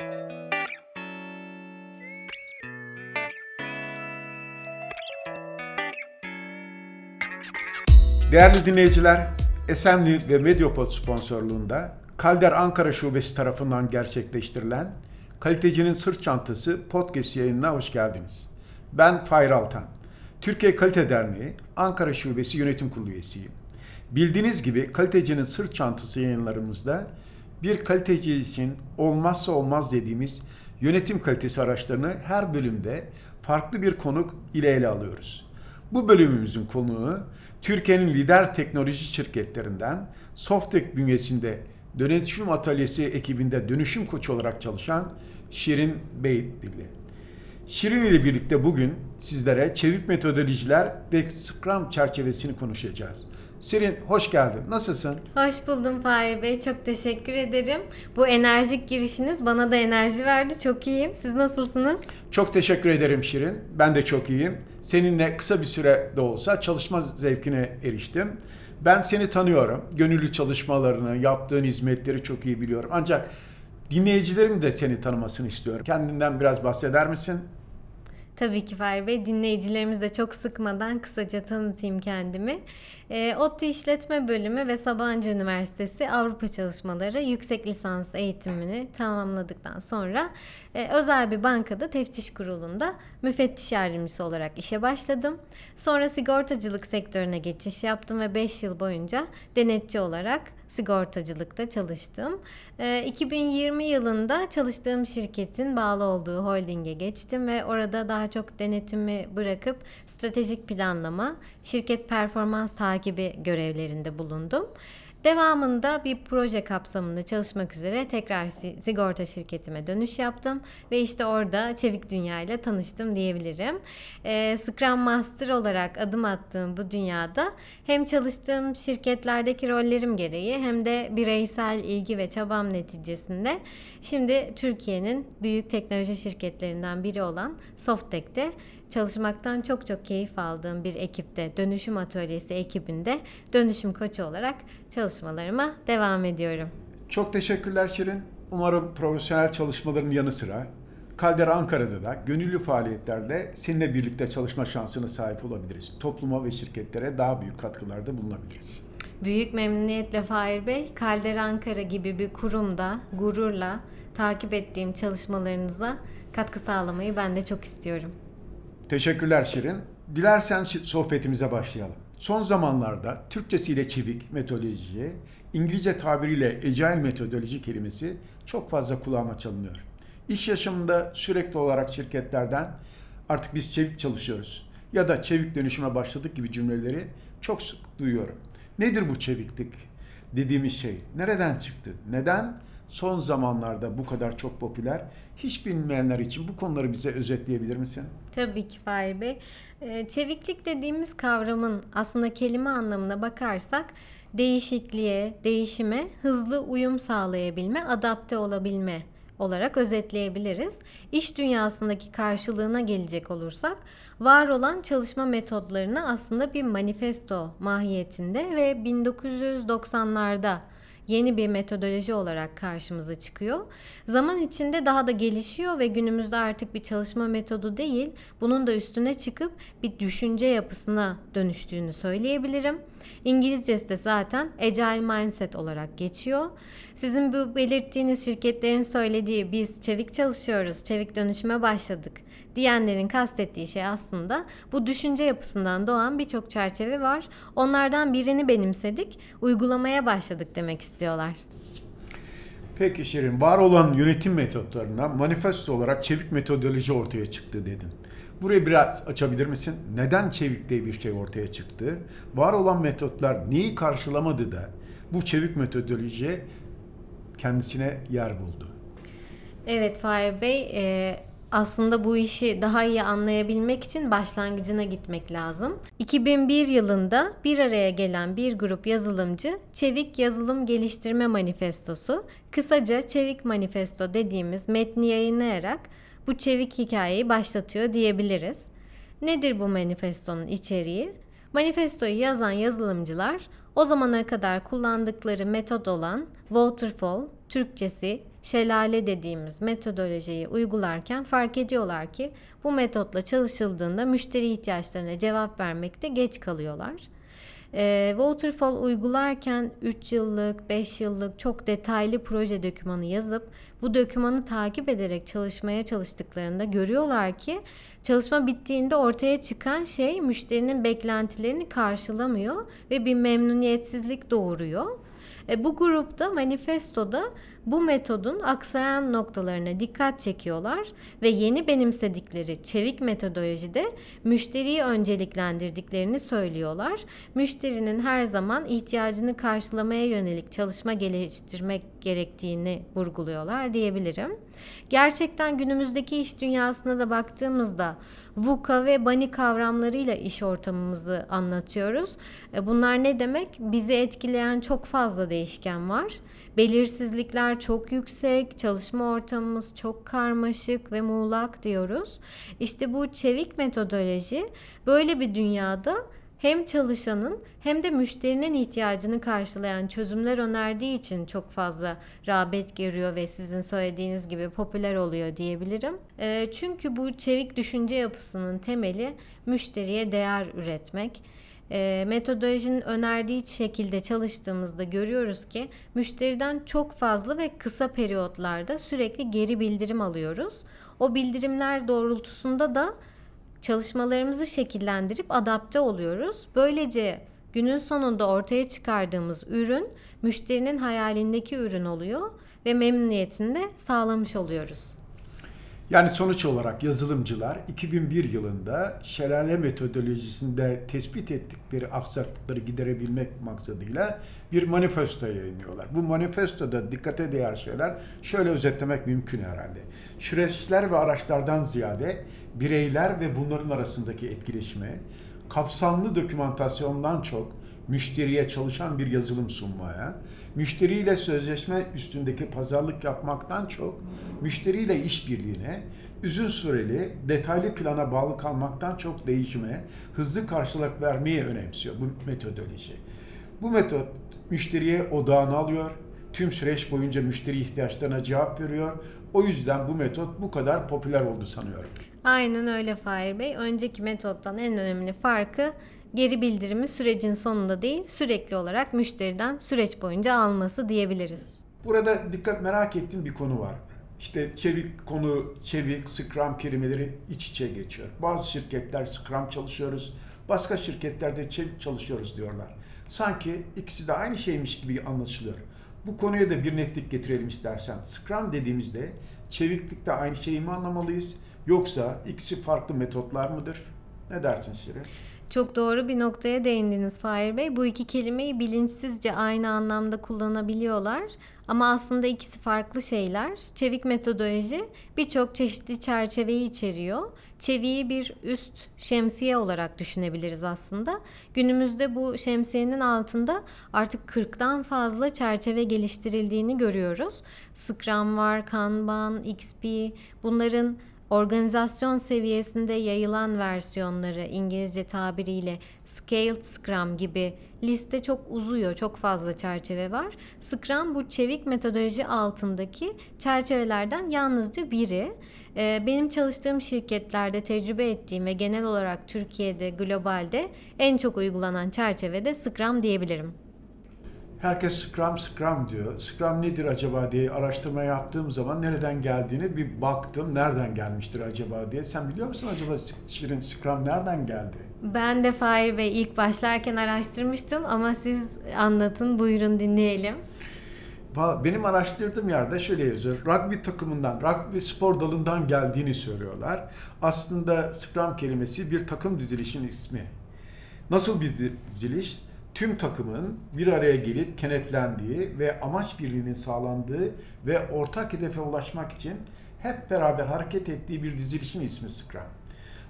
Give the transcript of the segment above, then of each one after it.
Değerli dinleyiciler, Esenli ve Medyapod sponsorluğunda Kalder Ankara Şubesi tarafından gerçekleştirilen Kalitecinin Sırt Çantası podcast yayınına hoş geldiniz. Ben Fahir Altan. Türkiye Kalite Derneği Ankara Şubesi Yönetim Kurulu üyesiyim. Bildiğiniz gibi Kalitecinin Sırt Çantası yayınlarımızda bir kaliteci için olmazsa olmaz dediğimiz yönetim kalitesi araçlarını her bölümde farklı bir konuk ile ele alıyoruz. Bu bölümümüzün konuğu Türkiye'nin lider teknoloji şirketlerinden Softek bünyesinde dönüşüm atölyesi ekibinde dönüşüm koçu olarak çalışan Şirin Beyitli. Şirin ile birlikte bugün sizlere çevik metodolojiler ve Scrum çerçevesini konuşacağız. Şirin hoş geldin. Nasılsın? Hoş buldum Fahir Bey. Çok teşekkür ederim. Bu enerjik girişiniz bana da enerji verdi. Çok iyiyim. Siz nasılsınız? Çok teşekkür ederim Şirin. Ben de çok iyiyim. Seninle kısa bir süre de olsa çalışma zevkine eriştim. Ben seni tanıyorum. Gönüllü çalışmalarını, yaptığın hizmetleri çok iyi biliyorum. Ancak dinleyicilerim de seni tanımasını istiyorum. Kendinden biraz bahseder misin? Tabii ki Fahri Bey. Dinleyicilerimiz de çok sıkmadan kısaca tanıtayım kendimi. E, ODTÜ İşletme Bölümü ve Sabancı Üniversitesi Avrupa Çalışmaları yüksek lisans eğitimini tamamladıktan sonra e, özel bir bankada teftiş kurulunda müfettiş yardımcısı olarak işe başladım. Sonra sigortacılık sektörüne geçiş yaptım ve 5 yıl boyunca denetçi olarak sigortacılıkta çalıştım. E, 2020 yılında çalıştığım şirketin bağlı olduğu holdinge geçtim ve orada daha çok denetimi bırakıp stratejik planlama, şirket performans takibi görevlerinde bulundum. Devamında bir proje kapsamında çalışmak üzere tekrar sigorta şirketime dönüş yaptım ve işte orada Çevik Dünya ile tanıştım diyebilirim. E, Scrum Master olarak adım attığım bu dünyada hem çalıştığım şirketlerdeki rollerim gereği hem de bireysel ilgi ve çabam neticesinde şimdi Türkiye'nin büyük teknoloji şirketlerinden biri olan Softek'te çalışmaktan çok çok keyif aldığım bir ekipte, dönüşüm atölyesi ekibinde dönüşüm koçu olarak çalışmalarıma devam ediyorum. Çok teşekkürler Şirin. Umarım profesyonel çalışmaların yanı sıra Kaldera Ankara'da da gönüllü faaliyetlerde seninle birlikte çalışma şansına sahip olabiliriz. Topluma ve şirketlere daha büyük katkılarda bulunabiliriz. Büyük memnuniyetle Fahir Bey, Kaldera Ankara gibi bir kurumda gururla takip ettiğim çalışmalarınıza katkı sağlamayı ben de çok istiyorum. Teşekkürler Şirin. Dilersen sohbetimize başlayalım. Son zamanlarda Türkçesiyle çevik metodoloji, İngilizce tabiriyle agile metodoloji kelimesi çok fazla kulağıma çalınıyor. İş yaşamında sürekli olarak şirketlerden artık biz çevik çalışıyoruz ya da çevik dönüşüme başladık gibi cümleleri çok sık duyuyorum. Nedir bu çeviklik dediğimiz şey? Nereden çıktı? Neden son zamanlarda bu kadar çok popüler? Hiç bilmeyenler için bu konuları bize özetleyebilir misin? Tabii ki Fahri Bey. Çeviklik dediğimiz kavramın aslında kelime anlamına bakarsak değişikliğe, değişime hızlı uyum sağlayabilme, adapte olabilme olarak özetleyebiliriz. İş dünyasındaki karşılığına gelecek olursak var olan çalışma metodlarını aslında bir manifesto mahiyetinde ve 1990'larda yeni bir metodoloji olarak karşımıza çıkıyor. Zaman içinde daha da gelişiyor ve günümüzde artık bir çalışma metodu değil, bunun da üstüne çıkıp bir düşünce yapısına dönüştüğünü söyleyebilirim. İngilizcesi de zaten Agile Mindset olarak geçiyor. Sizin bu belirttiğiniz şirketlerin söylediği biz çevik çalışıyoruz, çevik dönüşüme başladık diyenlerin kastettiği şey aslında bu düşünce yapısından doğan birçok çerçeve var. Onlardan birini benimsedik, uygulamaya başladık demek istiyorlar. Peki Şirin, var olan yönetim metotlarına manifesto olarak çevik metodoloji ortaya çıktı dedin. Burayı biraz açabilir misin? Neden çevik diye bir şey ortaya çıktı? Var olan metotlar neyi karşılamadı da bu çevik metodoloji kendisine yer buldu? Evet Fahir Bey, e, aslında bu işi daha iyi anlayabilmek için başlangıcına gitmek lazım. 2001 yılında bir araya gelen bir grup yazılımcı Çevik Yazılım Geliştirme Manifestosu, kısaca Çevik Manifesto dediğimiz metni yayınlayarak bu çevik hikayeyi başlatıyor diyebiliriz. Nedir bu manifestonun içeriği? Manifestoyu yazan yazılımcılar o zamana kadar kullandıkları metot olan waterfall, Türkçesi şelale dediğimiz metodolojiyi uygularken fark ediyorlar ki bu metotla çalışıldığında müşteri ihtiyaçlarına cevap vermekte geç kalıyorlar. E, Waterfall uygularken 3 yıllık, 5 yıllık çok detaylı proje dokümanı yazıp bu dokümanı takip ederek çalışmaya çalıştıklarında görüyorlar ki çalışma bittiğinde ortaya çıkan şey müşterinin beklentilerini karşılamıyor ve bir memnuniyetsizlik doğuruyor. E, bu grupta manifestoda bu metodun aksayan noktalarına dikkat çekiyorlar ve yeni benimsedikleri çevik metodolojide müşteriyi önceliklendirdiklerini söylüyorlar. Müşterinin her zaman ihtiyacını karşılamaya yönelik çalışma geliştirmek gerektiğini vurguluyorlar diyebilirim. Gerçekten günümüzdeki iş dünyasına da baktığımızda VUCA ve BANI kavramlarıyla iş ortamımızı anlatıyoruz. E, Bunlar ne demek? Bizi etkileyen çok fazla değişken var. Belirsizlikler çok yüksek, çalışma ortamımız çok karmaşık ve muğlak diyoruz. İşte bu çevik metodoloji böyle bir dünyada hem çalışanın hem de müşterinin ihtiyacını karşılayan çözümler önerdiği için çok fazla rağbet görüyor ve sizin söylediğiniz gibi popüler oluyor diyebilirim. E, çünkü bu çevik düşünce yapısının temeli müşteriye değer üretmek. E, metodolojinin önerdiği şekilde çalıştığımızda görüyoruz ki müşteriden çok fazla ve kısa periyotlarda sürekli geri bildirim alıyoruz. O bildirimler doğrultusunda da çalışmalarımızı şekillendirip adapte oluyoruz. Böylece günün sonunda ortaya çıkardığımız ürün müşterinin hayalindeki ürün oluyor ve memnuniyetini de sağlamış oluyoruz. Yani sonuç olarak yazılımcılar 2001 yılında şelale metodolojisinde tespit ettikleri aksaklıkları giderebilmek maksadıyla bir manifesto yayınlıyorlar. Bu manifestoda dikkate değer şeyler şöyle özetlemek mümkün herhalde. Süreçler ve araçlardan ziyade bireyler ve bunların arasındaki etkileşime, kapsamlı dokümantasyondan çok müşteriye çalışan bir yazılım sunmaya, müşteriyle sözleşme üstündeki pazarlık yapmaktan çok müşteriyle işbirliğine, uzun süreli detaylı plana bağlı kalmaktan çok değişime, hızlı karşılık vermeyi önemsiyor bu metodoloji. Bu metot müşteriye odağını alıyor, tüm süreç boyunca müşteri ihtiyaçlarına cevap veriyor. O yüzden bu metot bu kadar popüler oldu sanıyorum. Aynen öyle Fahir Bey. Önceki metottan en önemli farkı geri bildirimi sürecin sonunda değil sürekli olarak müşteriden süreç boyunca alması diyebiliriz. Burada dikkat merak ettiğim bir konu var. İşte çevik konu, çevik, Scrum kelimeleri iç içe geçiyor. Bazı şirketler Scrum çalışıyoruz, başka şirketlerde çevik çalışıyoruz diyorlar. Sanki ikisi de aynı şeymiş gibi anlaşılıyor. Bu konuya da bir netlik getirelim istersen. Scrum dediğimizde çeviklikte aynı şeyi mi anlamalıyız? Yoksa ikisi farklı metotlar mıdır? Ne dersin Şirin? Çok doğru bir noktaya değindiniz Fahir Bey. Bu iki kelimeyi bilinçsizce aynı anlamda kullanabiliyorlar. Ama aslında ikisi farklı şeyler. Çevik metodoloji birçok çeşitli çerçeveyi içeriyor. Çeviği bir üst şemsiye olarak düşünebiliriz aslında. Günümüzde bu şemsiyenin altında artık 40'tan fazla çerçeve geliştirildiğini görüyoruz. Scrum var, Kanban, XP bunların organizasyon seviyesinde yayılan versiyonları İngilizce tabiriyle Scaled Scrum gibi liste çok uzuyor. Çok fazla çerçeve var. Scrum bu çevik metodoloji altındaki çerçevelerden yalnızca biri. Ee, Benim çalıştığım şirketlerde tecrübe ettiğim ve genel olarak Türkiye'de, globalde en çok uygulanan çerçeve de Scrum diyebilirim. Herkes Scrum Scrum diyor. Scrum nedir acaba diye araştırma yaptığım zaman nereden geldiğini bir baktım. Nereden gelmiştir acaba diye. Sen biliyor musun acaba Şirin Scrum nereden geldi? Ben de Fahir Bey ilk başlarken araştırmıştım ama siz anlatın buyurun dinleyelim. Benim araştırdığım yerde şöyle yazıyor. Rugby takımından, rugby spor dalından geldiğini söylüyorlar. Aslında Scrum kelimesi bir takım dizilişin ismi. Nasıl bir diziliş? Tüm takımın bir araya gelip kenetlendiği ve amaç birliğinin sağlandığı ve ortak hedefe ulaşmak için hep beraber hareket ettiği bir dizilişin ismi Scrum.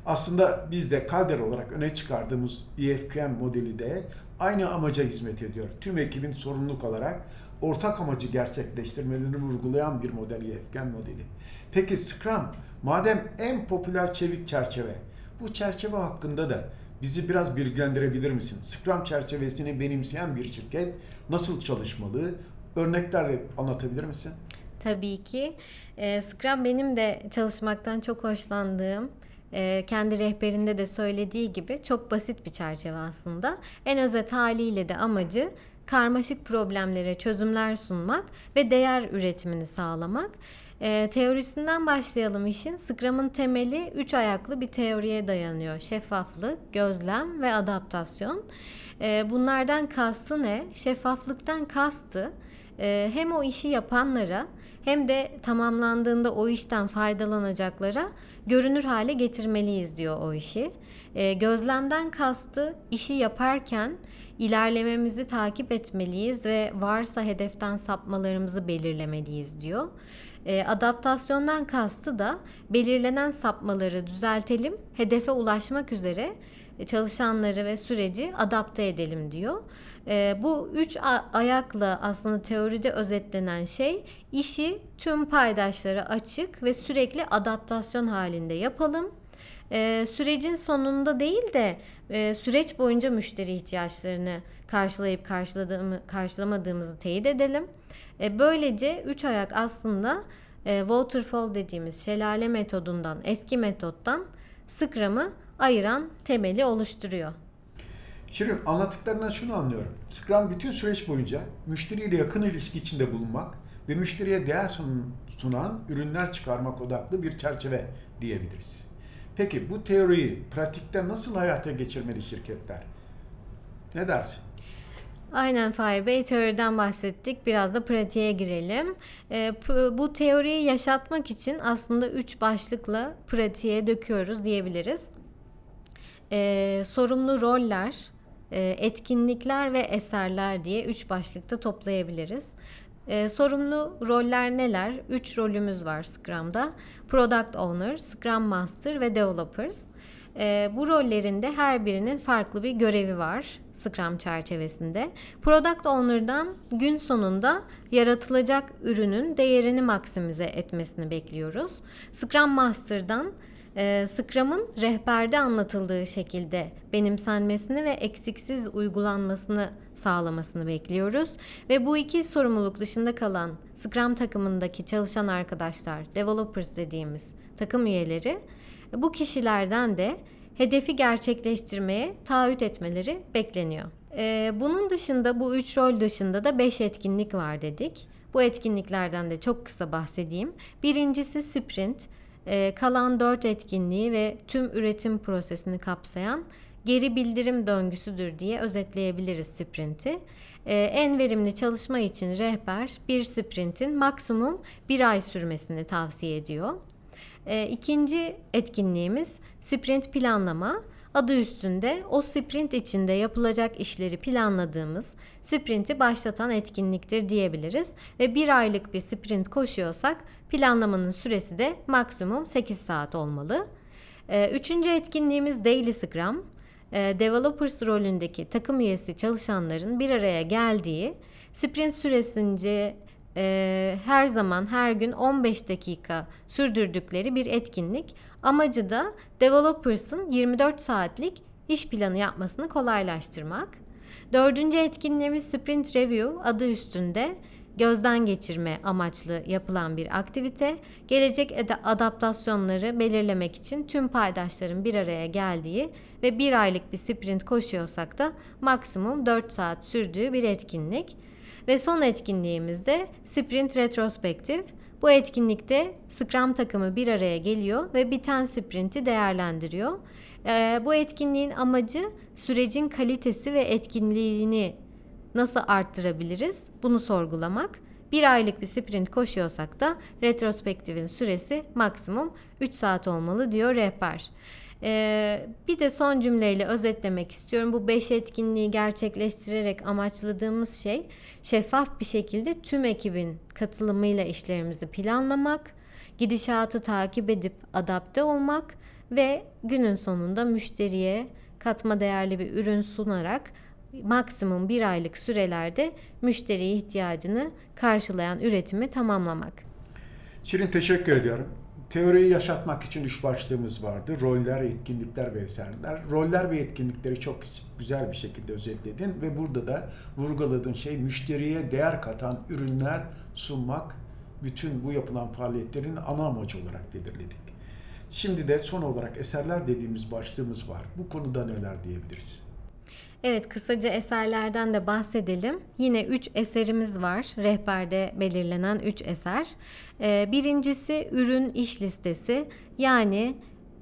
Aslında biz de Calder olarak öne çıkardığımız EFQM modeli de aynı amaca hizmet ediyor. Tüm ekibin sorumluluk alarak ortak amacı gerçekleştirmelerini vurgulayan bir model EFQM modeli. Peki Scrum madem en popüler çevik çerçeve, bu çerçeve hakkında da bizi biraz bilgilendirebilir misin? Scrum çerçevesini benimseyen bir şirket nasıl çalışmalı? Örneklerle anlatabilir misin? Tabii ki. E, Scrum benim de çalışmaktan çok hoşlandığım, e, kendi rehberinde de söylediği gibi çok basit bir çerçeve aslında. En özet haliyle de amacı karmaşık problemlere çözümler sunmak ve değer üretimini sağlamak. E, teorisinden başlayalım işin. Scrum'ın temeli üç ayaklı bir teoriye dayanıyor. Şeffaflık, gözlem ve adaptasyon. E, bunlardan kastı ne? Şeffaflıktan kastı e, hem o işi yapanlara hem de tamamlandığında o işten faydalanacaklara görünür hale getirmeliyiz diyor o işi. E, gözlemden kastı işi yaparken ilerlememizi takip etmeliyiz ve varsa hedeften sapmalarımızı belirlemeliyiz diyor. E, adaptasyondan kastı da belirlenen sapmaları düzeltelim, hedefe ulaşmak üzere çalışanları ve süreci adapte edelim diyor. E, bu üç ayakla aslında teoride özetlenen şey işi tüm paydaşlara açık ve sürekli adaptasyon halinde yapalım. E, sürecin sonunda değil de e, süreç boyunca müşteri ihtiyaçlarını karşılayıp karşıladığımı, karşılamadığımızı teyit edelim. E, böylece üç ayak aslında e, waterfall dediğimiz şelale metodundan, eski metottan Scrum'ı ayıran temeli oluşturuyor. Şimdi anlattıklarından şunu anlıyorum. Scrum bütün süreç boyunca müşteriyle yakın ilişki içinde bulunmak ve müşteriye değer sun- sunan ürünler çıkarmak odaklı bir çerçeve diyebiliriz. Peki bu teoriyi pratikte nasıl hayata geçirmeli şirketler? Ne dersin? Aynen Fahir Bey teoriden bahsettik. Biraz da pratiğe girelim. P- bu teoriyi yaşatmak için aslında üç başlıkla pratiğe döküyoruz diyebiliriz. Ee, sorumlu roller, e, etkinlikler ve eserler diye üç başlıkta toplayabiliriz. Ee, sorumlu roller neler? Üç rolümüz var Scrum'da. Product Owner, Scrum Master ve Developers. Ee, bu rollerinde her birinin farklı bir görevi var Scrum çerçevesinde. Product Owner'dan gün sonunda yaratılacak ürünün değerini maksimize etmesini bekliyoruz. Scrum Master'dan e, Scrum'ın rehberde anlatıldığı şekilde benimsenmesini ve eksiksiz uygulanmasını sağlamasını bekliyoruz. Ve bu iki sorumluluk dışında kalan Scrum takımındaki çalışan arkadaşlar, developers dediğimiz takım üyeleri bu kişilerden de hedefi gerçekleştirmeye taahhüt etmeleri bekleniyor. Ee, bunun dışında bu üç rol dışında da beş etkinlik var dedik. Bu etkinliklerden de çok kısa bahsedeyim. Birincisi sprint, Ee, kalan dört etkinliği ve tüm üretim prosesini kapsayan geri bildirim döngüsüdür diye özetleyebiliriz sprinti. Ee, en verimli çalışma için rehber bir sprintin maksimum bir ay sürmesini tavsiye ediyor. E, ikinci etkinliğimiz sprint planlama. Adı üstünde o sprint içinde yapılacak işleri planladığımız sprinti başlatan etkinliktir diyebiliriz. Ve bir aylık bir sprint koşuyorsak planlamanın süresi de maksimum 8 saat olmalı. E, üçüncü etkinliğimiz Daily Scrum. E, developers rolündeki takım üyesi çalışanların bir araya geldiği sprint süresince e, her zaman her gün 15 dakika sürdürdükleri bir etkinlik. Amacı da developers'ın 24 saatlik iş planı yapmasını kolaylaştırmak. Dördüncü etkinliğimiz Sprint Review adı üstünde gözden geçirme amaçlı yapılan bir aktivite. Gelecek adaptasyonları belirlemek için tüm paydaşların bir araya geldiği ve bir aylık bir sprint koşuyorsak da maksimum 4 saat sürdüğü bir etkinlik. Ve son etkinliğimiz de Sprint Retrospektif. Bu etkinlikte Scrum takımı bir araya geliyor ve biten sprinti değerlendiriyor. Ee, bu etkinliğin amacı sürecin kalitesi ve etkinliğini nasıl arttırabiliriz bunu sorgulamak. Bir aylık bir sprint koşuyorsak da retrospektifin süresi maksimum 3 saat olmalı diyor rehber. Ee, bir de son cümleyle özetlemek istiyorum. Bu 5 etkinliği gerçekleştirerek amaçladığımız şey şeffaf bir şekilde tüm ekibin katılımıyla işlerimizi planlamak, gidişatı takip edip adapte olmak ve günün sonunda müşteriye katma değerli bir ürün sunarak maksimum bir aylık sürelerde müşteri ihtiyacını karşılayan üretimi tamamlamak. Şirin teşekkür ediyorum. Teoriyi yaşatmak için üç başlığımız vardı. Roller, etkinlikler ve eserler. Roller ve etkinlikleri çok güzel bir şekilde özetledin ve burada da vurguladığın şey müşteriye değer katan ürünler sunmak bütün bu yapılan faaliyetlerin ana amacı olarak belirledik. Şimdi de son olarak eserler dediğimiz başlığımız var. Bu konuda neler diyebiliriz? Evet, kısaca eserlerden de bahsedelim. Yine 3 eserimiz var. Rehberde belirlenen 3 eser. Ee, birincisi ürün iş listesi. Yani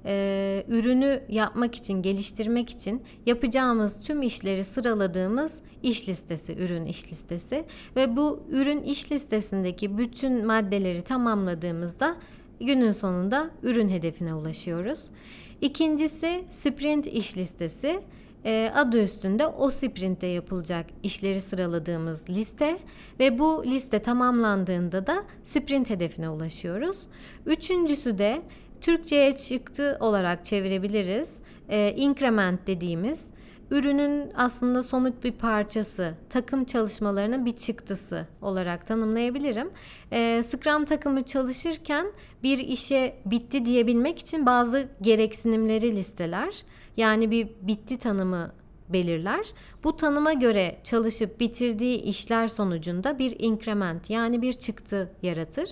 e, ürünü yapmak için, geliştirmek için yapacağımız tüm işleri sıraladığımız iş listesi, ürün iş listesi. Ve bu ürün iş listesindeki bütün maddeleri tamamladığımızda günün sonunda ürün hedefine ulaşıyoruz. İkincisi sprint iş listesi. E, adı üstünde o sprintte yapılacak işleri sıraladığımız liste ve bu liste tamamlandığında da sprint hedefine ulaşıyoruz. Üçüncüsü de Türkçe'ye çıktı olarak çevirebiliriz. E, increment dediğimiz ürünün aslında somut bir parçası, takım çalışmalarının bir çıktısı olarak tanımlayabilirim. E, Scrum takımı çalışırken bir işe bitti diyebilmek için bazı gereksinimleri listeler. Yani bir bitti tanımı belirler. Bu tanıma göre çalışıp bitirdiği işler sonucunda bir increment yani bir çıktı yaratır.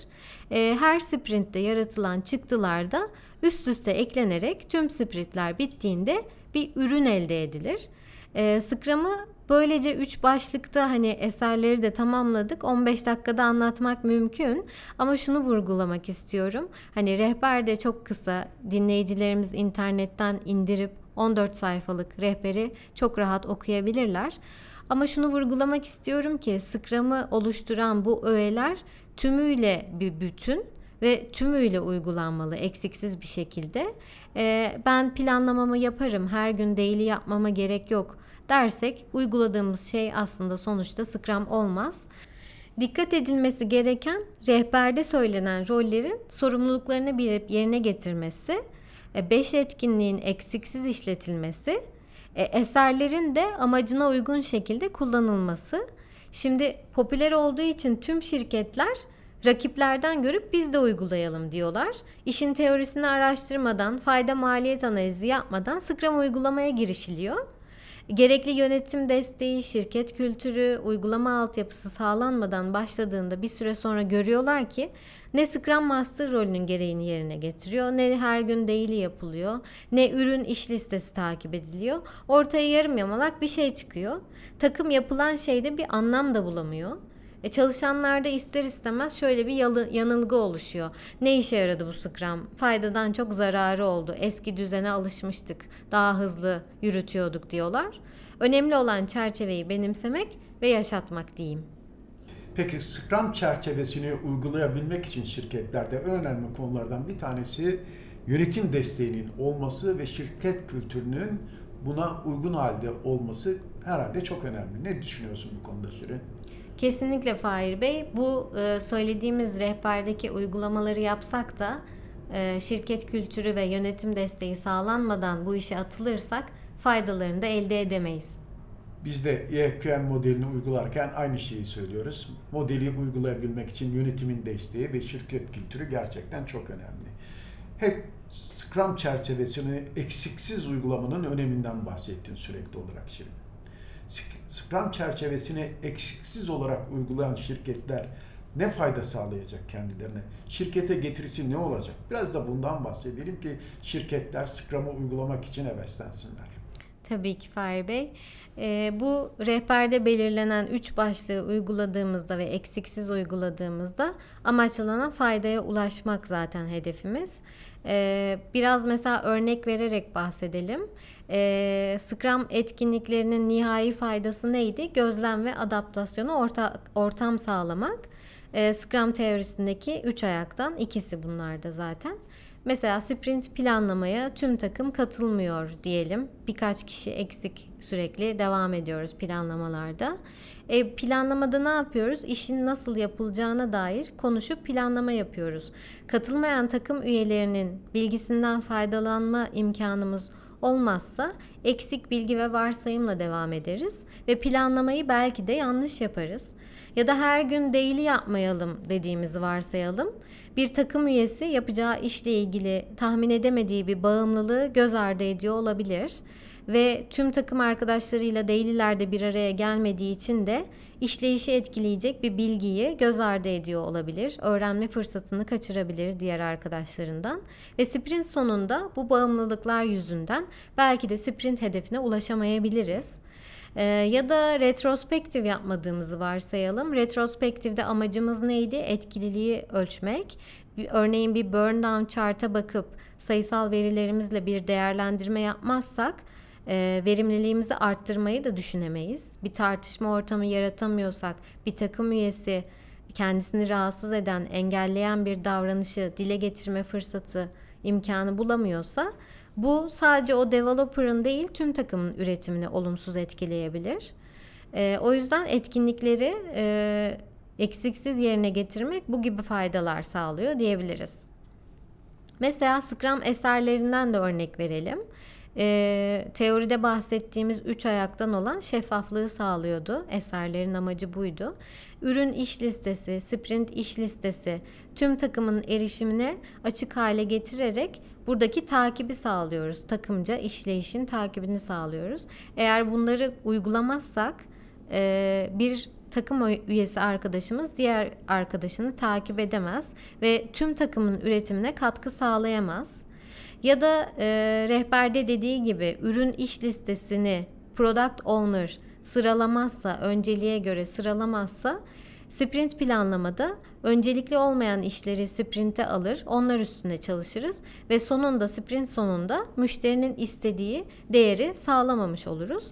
E, her sprintte yaratılan çıktılar da üst üste eklenerek tüm sprintler bittiğinde bir ürün elde edilir. E, Scrum'ı böylece 3 başlıkta hani eserleri de tamamladık. 15 dakikada anlatmak mümkün ama şunu vurgulamak istiyorum. Hani rehber de çok kısa dinleyicilerimiz internetten indirip 14 sayfalık rehberi çok rahat okuyabilirler. Ama şunu vurgulamak istiyorum ki Scrum'ı oluşturan bu öğeler tümüyle bir bütün ve tümüyle uygulanmalı eksiksiz bir şekilde. Ee, ben planlamamı yaparım, her gün daily yapmama gerek yok dersek uyguladığımız şey aslında sonuçta Scrum olmaz. Dikkat edilmesi gereken rehberde söylenen rollerin sorumluluklarını bilip yerine getirmesi 5 e, etkinliğin eksiksiz işletilmesi, e, eserlerin de amacına uygun şekilde kullanılması. Şimdi popüler olduğu için tüm şirketler rakiplerden görüp biz de uygulayalım diyorlar. İşin teorisini araştırmadan, fayda maliyet analizi yapmadan Scrum uygulamaya girişiliyor. Gerekli yönetim desteği, şirket kültürü, uygulama altyapısı sağlanmadan başladığında bir süre sonra görüyorlar ki ne Scrum Master rolünün gereğini yerine getiriyor, ne her gün daily yapılıyor, ne ürün iş listesi takip ediliyor. Ortaya yarım yamalak bir şey çıkıyor. Takım yapılan şeyde bir anlam da bulamıyor. E çalışanlarda ister istemez şöyle bir yalı, yanılgı oluşuyor. Ne işe yaradı bu Scrum? Faydadan çok zararı oldu. Eski düzene alışmıştık. Daha hızlı yürütüyorduk diyorlar. Önemli olan çerçeveyi benimsemek ve yaşatmak diyeyim. Peki Scrum çerçevesini uygulayabilmek için şirketlerde en önemli konulardan bir tanesi yönetim desteğinin olması ve şirket kültürünün buna uygun halde olması herhalde çok önemli. Ne düşünüyorsun bu konuda Şirin? Kesinlikle Fahir Bey. Bu e, söylediğimiz rehberdeki uygulamaları yapsak da e, şirket kültürü ve yönetim desteği sağlanmadan bu işe atılırsak faydalarını da elde edemeyiz. Biz de EQM modelini uygularken aynı şeyi söylüyoruz. Modeli uygulayabilmek için yönetimin desteği ve şirket kültürü gerçekten çok önemli. Hep Scrum çerçevesini eksiksiz uygulamanın öneminden bahsettin sürekli olarak Şirin. Scrum çerçevesini eksiksiz olarak uygulayan şirketler ne fayda sağlayacak kendilerine? Şirkete getirisi ne olacak? Biraz da bundan bahsedelim ki şirketler Scrum'ı uygulamak için heveslensinler. Tabii ki Fahir Bey. E, bu rehberde belirlenen üç başlığı uyguladığımızda ve eksiksiz uyguladığımızda amaçlanan faydaya ulaşmak zaten hedefimiz. E, biraz mesela örnek vererek bahsedelim. E, Scrum etkinliklerinin nihai faydası neydi? Gözlem ve adaptasyonu orta, ortam sağlamak. E, Scrum teorisindeki üç ayaktan ikisi bunlarda zaten. Mesela sprint planlamaya tüm takım katılmıyor diyelim. Birkaç kişi eksik sürekli devam ediyoruz planlamalarda. E, planlamada ne yapıyoruz? İşin nasıl yapılacağına dair konuşup planlama yapıyoruz. Katılmayan takım üyelerinin bilgisinden faydalanma imkanımız olmazsa eksik bilgi ve varsayımla devam ederiz ve planlamayı belki de yanlış yaparız. Ya da her gün daily yapmayalım dediğimizi varsayalım. Bir takım üyesi yapacağı işle ilgili tahmin edemediği bir bağımlılığı göz ardı ediyor olabilir ve tüm takım arkadaşlarıyla dailylerde bir araya gelmediği için de işleyişi etkileyecek bir bilgiyi göz ardı ediyor olabilir. Öğrenme fırsatını kaçırabilir diğer arkadaşlarından ve sprint sonunda bu bağımlılıklar yüzünden belki de sprint hedefine ulaşamayabiliriz. Ee, ya da retrospektif yapmadığımızı varsayalım. Retrospektifde amacımız neydi? Etkililiği ölçmek. Bir, örneğin bir burn down chart'a bakıp sayısal verilerimizle bir değerlendirme yapmazsak e, verimliliğimizi arttırmayı da düşünemeyiz. Bir tartışma ortamı yaratamıyorsak, bir takım üyesi kendisini rahatsız eden, engelleyen bir davranışı dile getirme fırsatı, imkanı bulamıyorsa bu sadece o developer'ın değil tüm takımın üretimini olumsuz etkileyebilir. E, o yüzden etkinlikleri e, eksiksiz yerine getirmek bu gibi faydalar sağlıyor diyebiliriz. Mesela Scrum eserlerinden de örnek verelim. E, teoride bahsettiğimiz üç ayaktan olan şeffaflığı sağlıyordu. Eserlerin amacı buydu. Ürün iş listesi, sprint iş listesi tüm takımın erişimine açık hale getirerek buradaki takibi sağlıyoruz. Takımca işleyişin takibini sağlıyoruz. Eğer bunları uygulamazsak e, bir takım üyesi arkadaşımız diğer arkadaşını takip edemez ve tüm takımın üretimine katkı sağlayamaz. Ya da e, rehberde dediği gibi ürün iş listesini product owner sıralamazsa, önceliğe göre sıralamazsa sprint planlamada öncelikli olmayan işleri sprinte alır, onlar üstünde çalışırız ve sonunda sprint sonunda müşterinin istediği değeri sağlamamış oluruz.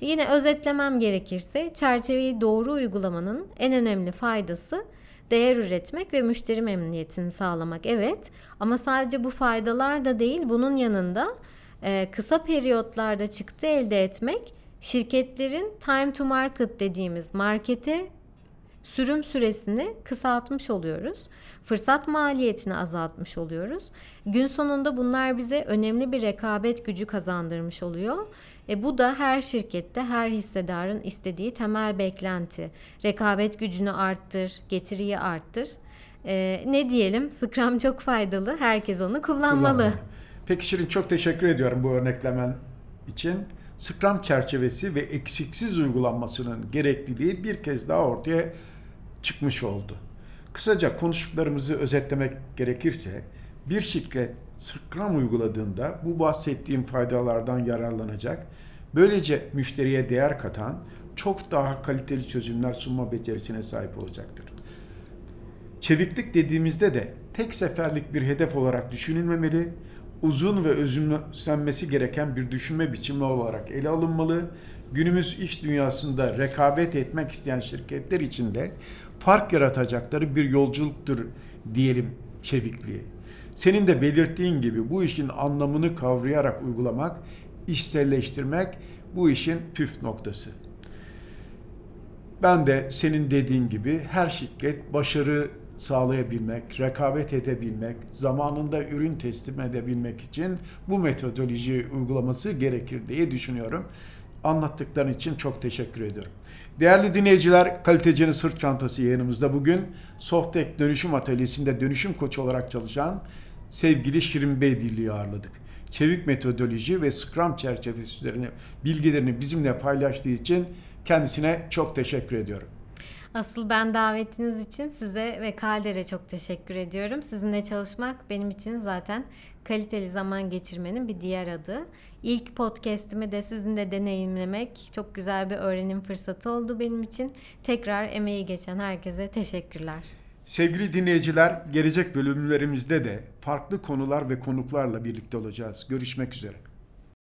Yine özetlemem gerekirse çerçeveyi doğru uygulamanın en önemli faydası değer üretmek ve müşteri memnuniyetini sağlamak evet. Ama sadece bu faydalar da değil bunun yanında e, kısa periyotlarda çıktı elde etmek şirketlerin time to market dediğimiz markete sürüm süresini kısaltmış oluyoruz. Fırsat maliyetini azaltmış oluyoruz. Gün sonunda bunlar bize önemli bir rekabet gücü kazandırmış oluyor. E bu da her şirkette her hissedarın istediği temel beklenti. Rekabet gücünü arttır, getiriyi arttır. E, ne diyelim? Scrum çok faydalı. Herkes onu kullanmalı. Kullanmalı. Peki Şirin çok teşekkür ediyorum bu örneklemen için. Scrum çerçevesi ve eksiksiz uygulanmasının gerekliliği bir kez daha ortaya çıkmış oldu. Kısaca konuştuklarımızı özetlemek gerekirse bir şirket Scrum uyguladığında bu bahsettiğim faydalardan yararlanacak. Böylece müşteriye değer katan çok daha kaliteli çözümler sunma becerisine sahip olacaktır. Çeviklik dediğimizde de tek seferlik bir hedef olarak düşünülmemeli, uzun ve özümsenmesi gereken bir düşünme biçimi olarak ele alınmalı. Günümüz iş dünyasında rekabet etmek isteyen şirketler için de fark yaratacakları bir yolculuktur diyelim çevikliği. Senin de belirttiğin gibi bu işin anlamını kavrayarak uygulamak, işselleştirmek bu işin püf noktası. Ben de senin dediğin gibi her şirket başarı sağlayabilmek, rekabet edebilmek, zamanında ürün teslim edebilmek için bu metodoloji uygulaması gerekir diye düşünüyorum. Anlattıkların için çok teşekkür ediyorum. Değerli dinleyiciler, Kalitecinin Sırt Çantası yayınımızda bugün Softek Dönüşüm Atölyesi'nde dönüşüm koçu olarak çalışan sevgili Şirin Bey Dilli'yi ağırladık. Çevik metodoloji ve Scrum çerçevesi üzerine bilgilerini bizimle paylaştığı için kendisine çok teşekkür ediyorum. Asıl ben davetiniz için size ve Kalder'e çok teşekkür ediyorum. Sizinle çalışmak benim için zaten kaliteli zaman geçirmenin bir diğer adı. İlk podcast'imi de sizinle deneyimlemek çok güzel bir öğrenim fırsatı oldu benim için. Tekrar emeği geçen herkese teşekkürler. Sevgili dinleyiciler, gelecek bölümlerimizde de farklı konular ve konuklarla birlikte olacağız. Görüşmek üzere.